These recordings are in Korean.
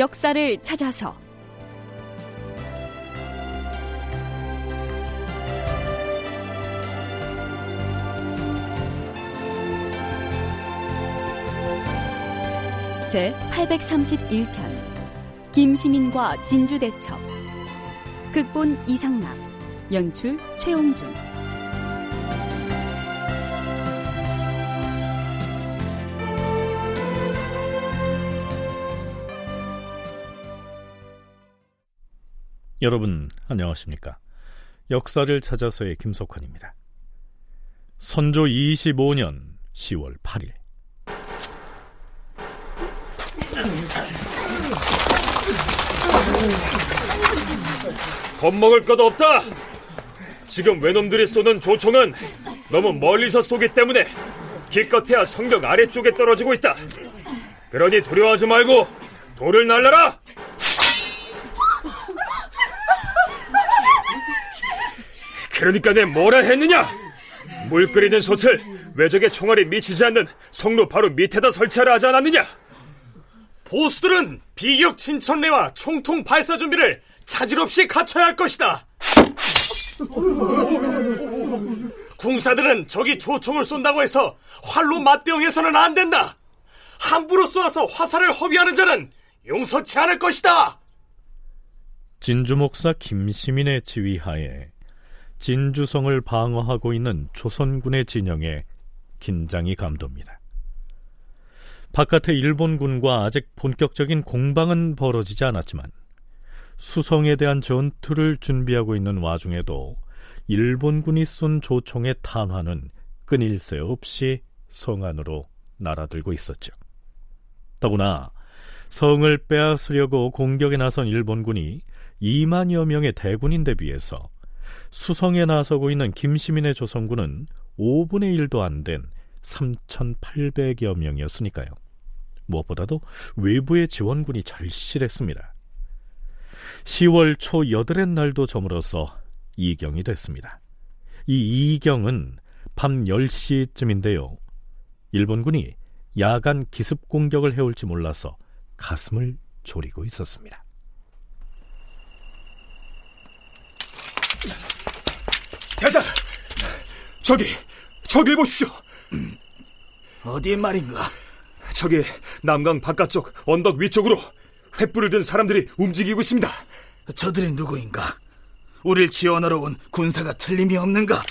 역사를 찾아서. 제 831편 김시민과 진주대첩. 극본 이상락 연출 최홍준 여러분 안녕하십니까? 역사를 찾아서의 김석환입니다. 선조 25년 10월 8일 겁먹을 것도 없다. 지금 외놈들이 쏘는 조총은 너무 멀리서 쏘기 때문에 기껏해야 성벽 아래쪽에 떨어지고 있다. 그러니 두려워하지 말고 돌을 날라라. 그러니까 내 뭐라 했느냐? 물 끓이는 솥을 외적의 총알이 미치지 않는 성로 바로 밑에다 설치하라 하지 않았느냐? 보수들은 비격 진천내와 총통 발사 준비를 차질 없이 갖춰야 할 것이다. 궁사들은 적이 조총을 쏜다고 해서 활로 맞대응해서는 안 된다. 함부로 쏘아서 화살을 허비하는 자는 용서치 않을 것이다. 진주 목사 김시민의 지휘하에 진주성을 방어하고 있는 조선군의 진영에 긴장이 감돕니다. 바깥의 일본군과 아직 본격적인 공방은 벌어지지 않았지만 수성에 대한 전투를 준비하고 있는 와중에도 일본군이 쏜 조총의 탄환은 끊일 새 없이 성 안으로 날아들고 있었죠. 더구나 성을 빼앗으려고 공격에 나선 일본군이 2만여 명의 대군인 데 비해서 수성에 나서고 있는 김시민의 조선군은 5분의 1도 안 된 3,800여 명이었으니까요. 무엇보다도 외부의 지원군이 절실했습니다. 10월 초 여덟의 날도 저물어서 이경이 됐습니다. 이 이경은 밤 10시쯤인데요. 일본군이 야간 기습 공격을 해올지 몰라서 가슴을 졸이고 있었습니다. 대장, 저기, 저기 보십시오. 어디 말인가? 저기 남강 바깥쪽 언덕 위쪽으로 횃불을 든 사람들이 움직이고 있습니다. 저들이 누구인가? 우릴 지원하러 온 군사가 틀림이 없는가?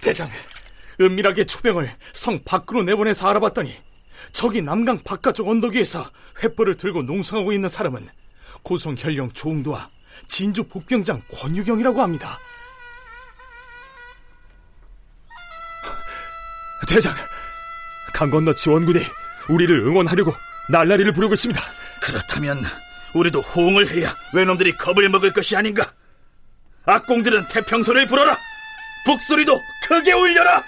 대장, 은밀하게 초병을 성 밖으로 내보내서 알아봤더니 저기 남강 바깥쪽 언덕 위에서 횃불을 들고 농성하고 있는 사람은 고성 현령 조웅도와 진주 복병장 권유경이라고 합니다. 대장, 강 건너 지원군이 우리를 응원하려고 날라리를 부르고 있습니다. 그렇다면 우리도 호응을 해야 외놈들이 겁을 먹을 것이 아닌가? 악공들은 태평소를 불어라! 북소리도 크게 울려라!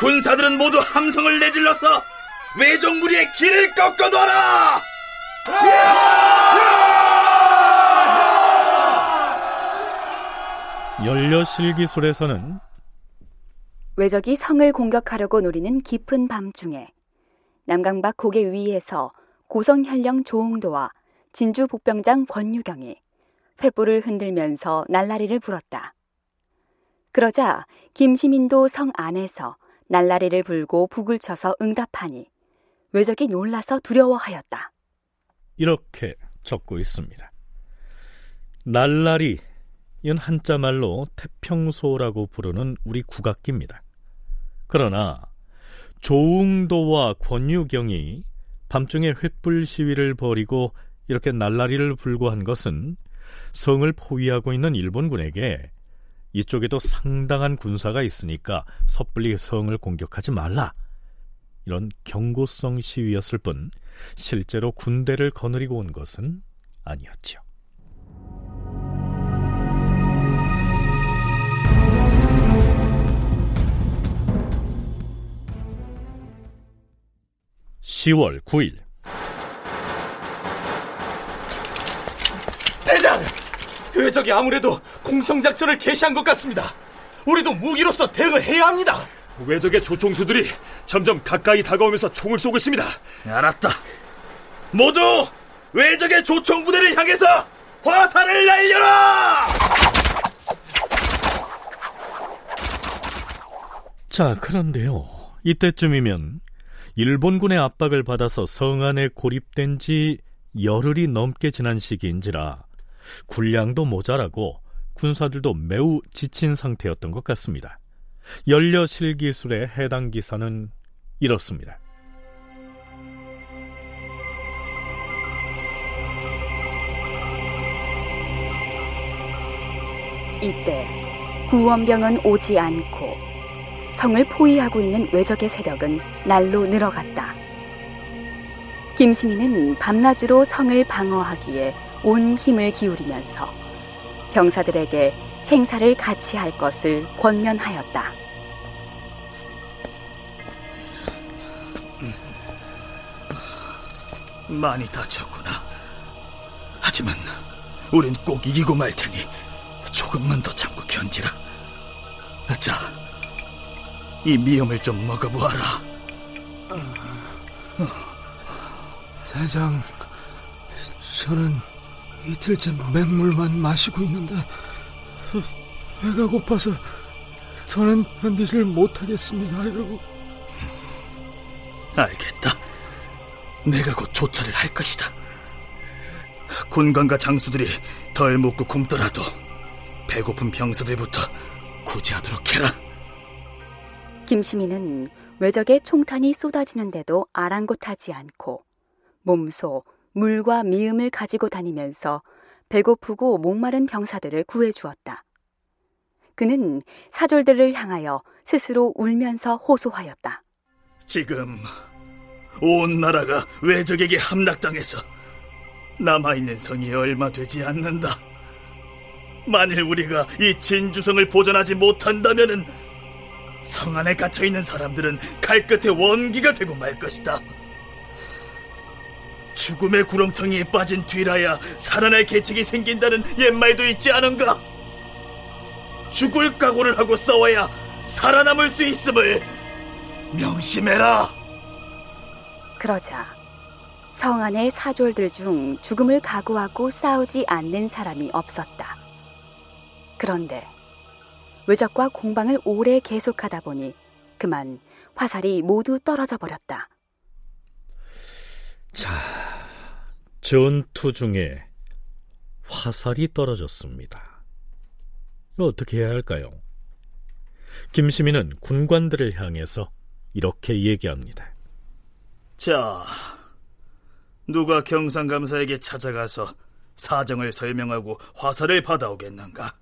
군사들은 모두 함성을 내질러서 외종무리의 길을 꺾어둬라! 연려실기술에서는 외적이 성을 공격하려고 노리는 깊은 밤중에 남강박 고개 위에서 고성현령 조홍도와 진주 복병장 권유경이 횃불을 흔들면서 날라리를 불었다. 그러자 김시민도 성 안에서 날라리를 불고 북을 쳐서 응답하니 외적이 놀라서 두려워하였다. 이렇게 적고 있습니다. 날라리 이건 한자말로 태평소라고 부르는 우리 국악기입니다. 그러나 조웅도와 권유경이 밤중에 횃불 시위를 벌이고 이렇게 날라리를 불고 한 것은 성을 포위하고 있는 일본군에게 이쪽에도 상당한 군사가 있으니까 섣불리 성을 공격하지 말라. 이런 경고성 시위였을 뿐 실제로 군대를 거느리고 온 것은 아니었죠. 10월 9일 대장! 외 적이 아무래도 공성작전을 개시한 것 같습니다. 우리도 무기로서 대응을 해야 합니다. 외적의 조총수들이 점점 가까이 다가오면서 총을 쏘고 있습니다. 알았다. 모두 외적의 조총 부대를 향해서 화살을 날려라! 자, 그런데요. 이때쯤이면 일본군의 압박을 받아서 성 안에 고립된 지 열흘이 넘게 지난 시기인지라 군량도 모자라고 군사들도 매우 지친 상태였던 것 같습니다. 연려 실 기술의 해당 기사는 이렇습니다. 이때 구원병은 오지 않고 성을 포위하고 있는 외적의 세력은 날로 늘어갔다. 김시민은 밤낮으로 성을 방어하기에 온 힘을 기울이면서 병사들에게 생사를 같이 할 것을 권면하였다. 많이 다쳤구나. 하지만 우린 꼭 이기고 말 테니 조금만 더 참고 견디라. 자, 이 미염을 좀 먹어보아라. 대장, 저는 이틀째 맹물만 마시고 있는데 배가 고파서 더는 견디질 못하겠습니다요. 알겠다. 내가 곧 조차를 할 것이다. 군관과 장수들이 덜 먹고 굶더라도 배고픈 병사들부터 구제하도록 해라. 김시민은 외적의 총탄이 쏟아지는데도 아랑곳하지 않고 몸소 물과 미음을 가지고 다니면서 배고프고 목마른 병사들을 구해 주었다. 그는 사졸들을 향하여 스스로 울면서 호소하였다. 지금 온 나라가 외적에게 함락당해서 남아있는 성이 얼마 되지 않는다. 만일 우리가 이 진주성을 보존하지 못한다면은 성 안에 갇혀 있는 사람들은 칼끝에 원기가 되고 말 것이다. 죽음의 구렁텅이에 빠진 뒤라야 살아날 계책이 생긴다는 옛말도 있지 않은가? 죽을 각오를 하고 싸워야 살아남을 수 있음을 명심해라. 그러자 성 안의 사졸들 중 죽음을 각오하고 싸우지 않는 사람이 없었다. 그런데 외적과 공방을 오래 계속하다 보니 그만 화살이 모두 떨어져 버렸다. 자, 전투 중에 화살이 떨어졌습니다. 어떻게 해야 할까요? 김시민은 군관들을 향해서 이렇게 얘기합니다. 자, 누가 경상감사에게 찾아가서 사정을 설명하고 화살을 받아오겠는가?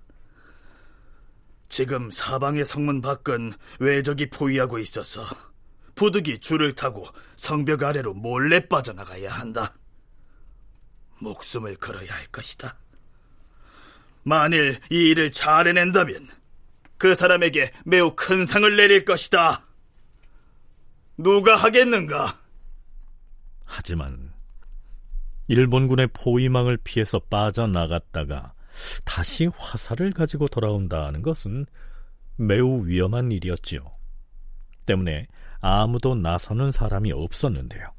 지금 사방의 성문 밖은 외적이 포위하고 있어서 부득이 줄을 타고 성벽 아래로 몰래 빠져나가야 한다. 목숨을 걸어야 할 것이다. 만일 이 일을 잘 해낸다면 그 사람에게 매우 큰 상을 내릴 것이다. 누가 하겠는가? 하지만 일본군의 포위망을 피해서 빠져나갔다가 다시 화살을 가지고 돌아온다는 것은 매우 위험한 일이었지요. 때문에 아무도 나서는 사람이 없었는데요.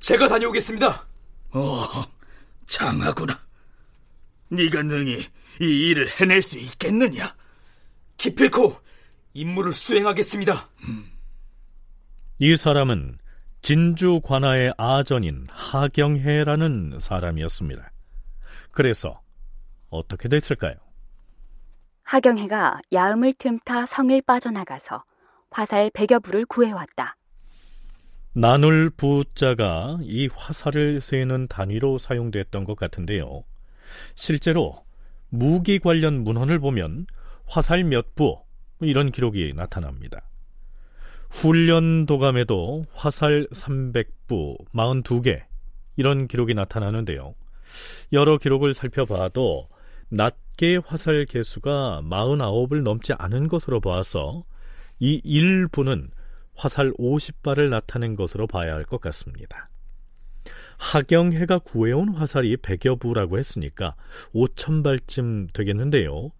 제가 다녀오겠습니다. 어, 장하구나. 네가 능히 이 일을 해낼 수 있겠느냐? 기필코 임무를 수행하겠습니다. 이 사람은 진주 관아의 아전인 하경해라는 사람이었습니다. 그래서 어떻게 됐을까요? 하경해가 야음을 틈타 성을 빠져나가서 화살 100여 불을 구해왔다. 나눌 부자가 이 화살을 세는 단위로 사용됐던 것 같은데요. 실제로 무기 관련 문헌을 보면 화살 몇 부 이런 기록이 나타납니다. 훈련 도감에도 화살 300부 42개 이런 기록이 나타나는데요. 여러 기록을 살펴봐도 낮게 화살 개수가 49을 넘지 않은 것으로 봐서 이 일부는 화살 50발을 나타낸 것으로 봐야 할 것 같습니다. 하경해가 구해온 화살이 100여 부라고 했으니까 5천 발쯤 되겠는데요.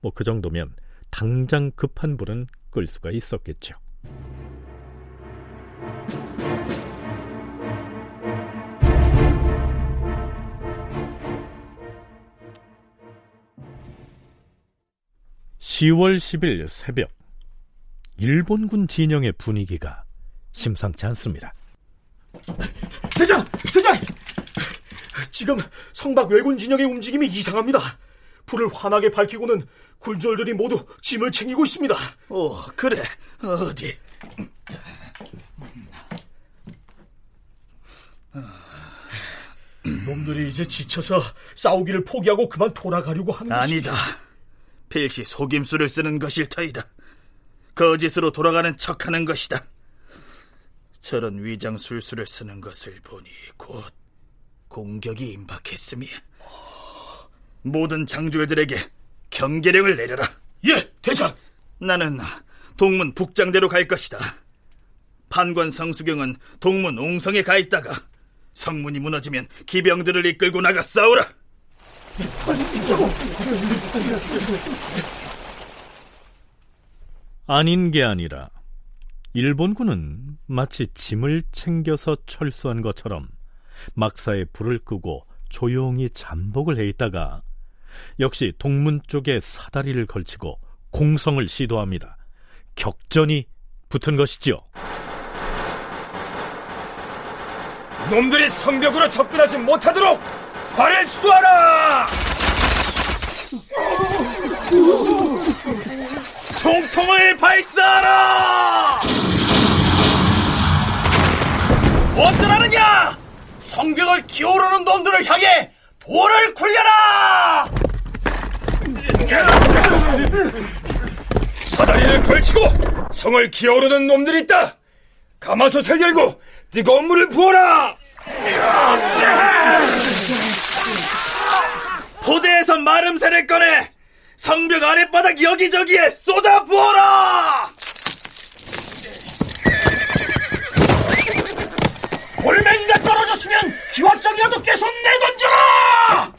뭐 그 정도면 당장 급한 불은 끌 수가 있었겠죠. (10월 10일) 새벽 일본군 진영의 분위기가 심상치 않습니다. 대장! 대장! 지금 성박 왜군 진영의 움직임이 이상합니다. 불을 환하게 밝히고는 굴절들이 모두 짐을 챙기고 있습니다. 오, 그래. 어디? 놈들이 이제 지쳐서 싸우기를 포기하고 그만 돌아가려고 하는 것이... 아니다. 필시 속임수를 쓰는 것일 터이다. 거짓으로 돌아가는 척하는 것이다. 저런 위장 술수를 쓰는 것을 보니 곧 공격이 임박했음이 모든 장주들에게 경계령을 내려라. 예, 대장. 나는 동문 북장대로 갈 것이다. 판관 성수경은 동문 옹성에 가 있다가 성문이 무너지면 기병들을 이끌고 나가 싸우라. 아닌 게 아니라 일본군은 마치 짐을 챙겨서 철수한 것처럼 막사에 불을 끄고 조용히 잠복을 해 있다가 역시 동문 쪽에 사다리를 걸치고 공성을 시도합니다. 격전이 붙은 것이지요. 놈들이 성벽으로 접근하지 못하도록 발을 쏘아라! 총통을 발사하라! 어떠하느냐 성벽을 기어오르는 놈들을 향해 돌을 굴려라! 사다리를 걸치고 성을 기어오르는 놈들이 있다. 가마솥을 열고 뜨거운 물을 부어라. 포대에서 마름새를 꺼내 성벽 아랫바닥 여기저기에 쏟아 부어라! 골뱅이가 떨어졌으면 기와장이라도 깨서 내던져라!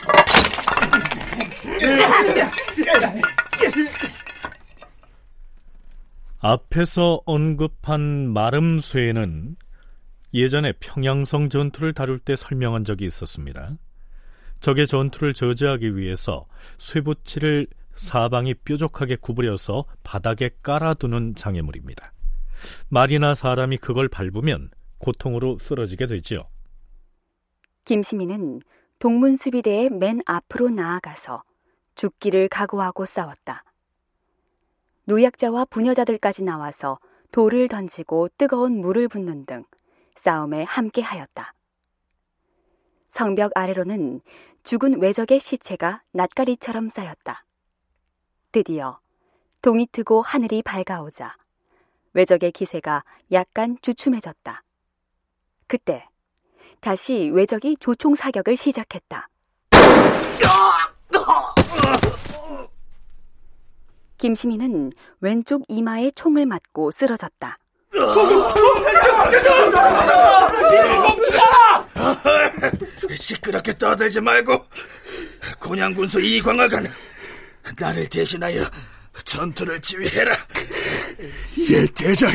앞에서 언급한 마름쇠는 예전에 평양성 전투를 다룰 때 설명한 적이 있었습니다. 적의 전투를 저지하기 위해서 쇠붙이를 사방이 뾰족하게 구부려서 바닥에 깔아두는 장애물입니다. 말이나 사람이 그걸 밟으면 고통으로 쓰러지게 되지요. 김시민은 동문수비대의 맨 앞으로 나아가서 죽기를 각오하고 싸웠다. 노약자와 부녀자들까지 나와서 돌을 던지고 뜨거운 물을 붓는 등 싸움에 함께하였다. 성벽 아래로는 죽은 외적의 시체가 낯가리처럼 쌓였다. 드디어 동이 트고 하늘이 밝아오자 외적의 기세가 약간 주춤해졌다. 그때 다시 외적이 조총 사격을 시작했다. 김시민은 왼쪽 이마에 총을 맞고 쓰러졌다. 시끄럽게 떠들지 말고 곤양군수 이광화가 나를 대신하여 전투를 지휘해라. 예, 대장.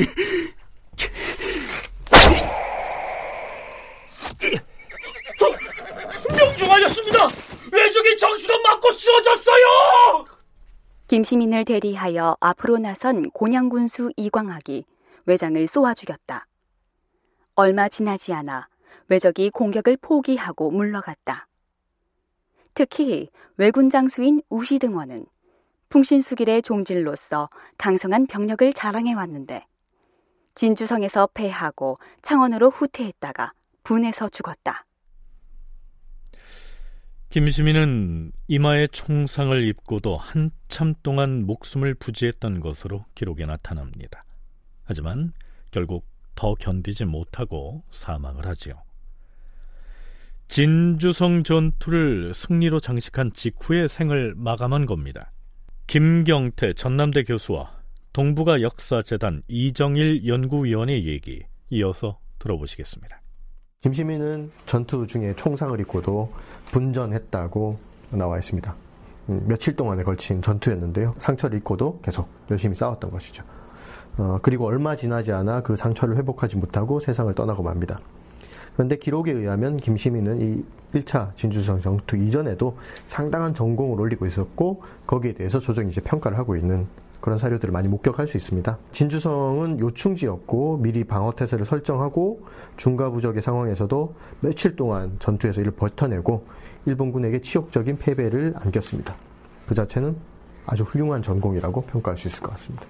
명중하였습니다. 외적이 정수가 맞고 쓰러졌어요. 김시민을 대리하여 앞으로 나선 곤양군수 이광학이 외장을 쏘아 죽였다. 얼마 지나지 않아 외적이 공격을 포기하고 물러갔다. 특히 왜군 장수인 우시 등원은 풍신수길의 종질로서 강성한 병력을 자랑해 왔는데 진주성에서 패하고 창원으로 후퇴했다가 분해서 죽었다. 김시민은 이마에 총상을 입고도 한참 동안 목숨을 부지했던 것으로 기록에 나타납니다. 하지만 결국 더 견디지 못하고 사망을 하지요. 진주성 전투를 승리로 장식한 직후의 생을 마감한 겁니다. 김경태 전남대 교수와 동북아 역사재단 이정일 연구위원의 얘기 이어서 들어보시겠습니다. 김시민은 전투 중에 총상을 입고도 분전했다고 나와 있습니다. 음, 며칠 동안에 걸친 전투였는데요. 상처를 입고도 계속 열심히 싸웠던 것이죠. 어, 그리고 얼마 지나지 않아 그 상처를 회복하지 못하고 세상을 떠나고 맙니다. 그런데 기록에 의하면 김시민은 이 1차 진주성 전투 이전에도 상당한 전공을 올리고 있었고 거기에 대해서 조정이 이제 평가를 하고 있는 그런 사료들을 많이 목격할 수 있습니다. 진주성은 요충지였고 미리 방어 태세를 설정하고 중과부적의 상황에서도 며칠 동안 전투에서 이를 버텨내고 일본군에게 치욕적인 패배를 안겼습니다. 그 자체는 아주 훌륭한 전공이라고 평가할 수 있을 것 같습니다.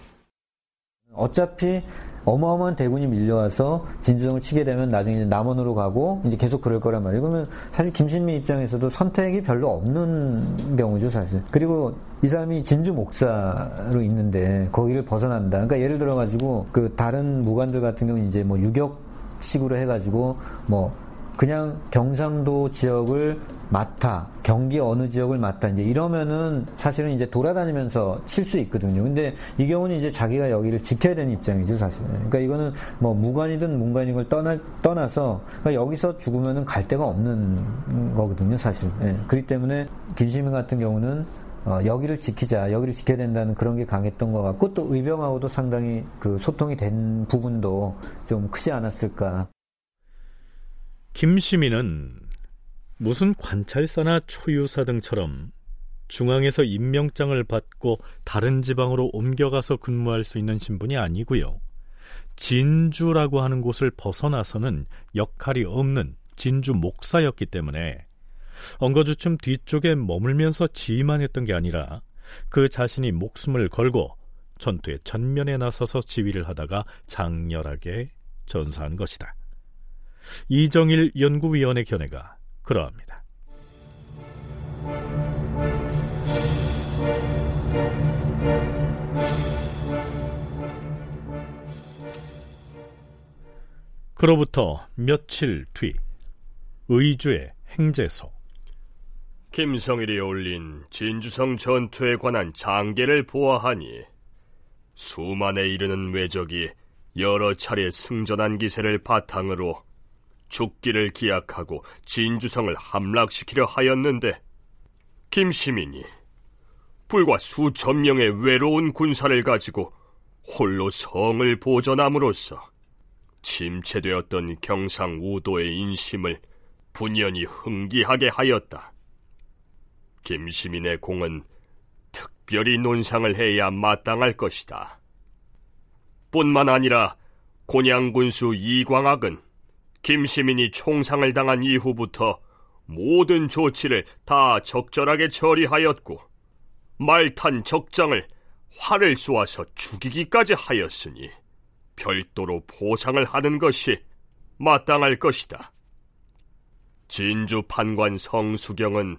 어차피 어마어마한 대군이 밀려와서 진주성을 치게 되면 나중에 남원으로 가고 이제 계속 그럴 거란 말이에요. 그러면 사실 김신미 입장에서도 선택이 별로 없는 경우죠, 사실. 그리고 이 사람이 진주 목사로 있는데 거기를 벗어난다. 그러니까 예를 들어 가지고 그 다른 무관들 같은 경우는 이제 뭐 유격식으로 해가지고 뭐 그냥 경상도 지역을 맡아 경기 어느 지역을 맡아 이제 이러면은 사실은 이제 돌아다니면서 칠 수 있거든요. 근데 이 경우는 이제 자기가 여기를 지켜야 되는 입장이죠, 사실. 그러니까 이거는 뭐 무관이든 문관이걸 떠나 떠나서 그러니까 여기서 죽으면은 갈 데가 없는 거거든요, 사실. 예. 그렇기 때문에 김시민 같은 경우는 어, 여기를 지키자, 여기를 지켜야 된다는 그런 게 강했던 것 같고 또 의병하고도 상당히 그 소통이 된 부분도 좀 크지 않았을까. 김시민은 무슨 관찰사나 초유사 등처럼 중앙에서 임명장을 받고 다른 지방으로 옮겨가서 근무할 수 있는 신분이 아니고요. 진주라고 하는 곳을 벗어나서는 역할이 없는 진주 목사였기 때문에 엉거주춤 뒤쪽에 머물면서 지휘만 했던 게 아니라 그 자신이 목숨을 걸고 전투의 전면에 나서서 지휘를 하다가 장렬하게 전사한 것이다. 이정일 연구위원의 견해가 그러합니다. 그로부터 며칠 뒤 의주의 행제소 김성일이 올린 진주성 전투에 관한 장계를 보아하니 수만에 이르는 외적이 여러 차례 승전한 기세를 바탕으로 죽기를 기약하고 진주성을 함락시키려 하였는데 김시민이 불과 수천 명의 외로운 군사를 가지고 홀로 성을 보전함으로써 침체되었던 경상우도의 인심을 분연히 흥기하게 하였다. 김시민의 공은 특별히 논상을 해야 마땅할 것이다. 뿐만 아니라 곤양군수 이광학은 김시민이 총상을 당한 이후부터 모든 조치를 다 적절하게 처리하였고 말탄 적장을 활을 쏘아서 죽이기까지 하였으니 별도로 보상을 하는 것이 마땅할 것이다. 진주 판관 성수경은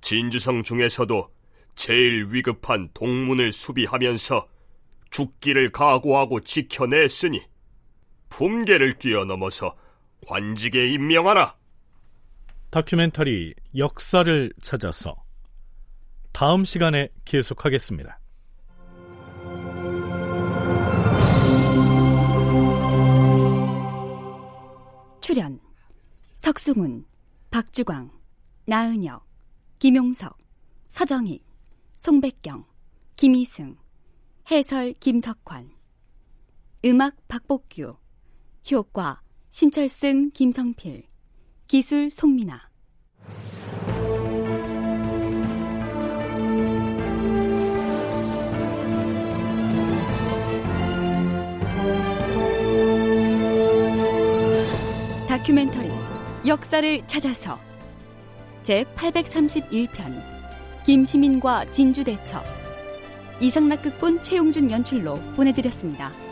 진주성 중에서도 제일 위급한 동문을 수비하면서 죽기를 각오하고 지켜냈으니 품계를 뛰어넘어서 관직에 임명하라. 다큐멘터리 역사를 찾아서 다음 시간에 계속하겠습니다. 출연 석승훈, 박주광, 나은혁, 김용석, 서정희, 송백경, 김희승, 해설 김석환, 음악 박복규, 효과 신철승 김성필 기술 송민아. 다큐멘터리 역사를 찾아서. 제 831편 김시민과 진주대첩. 이상락 극본 최용준 연출로 보내드렸습니다.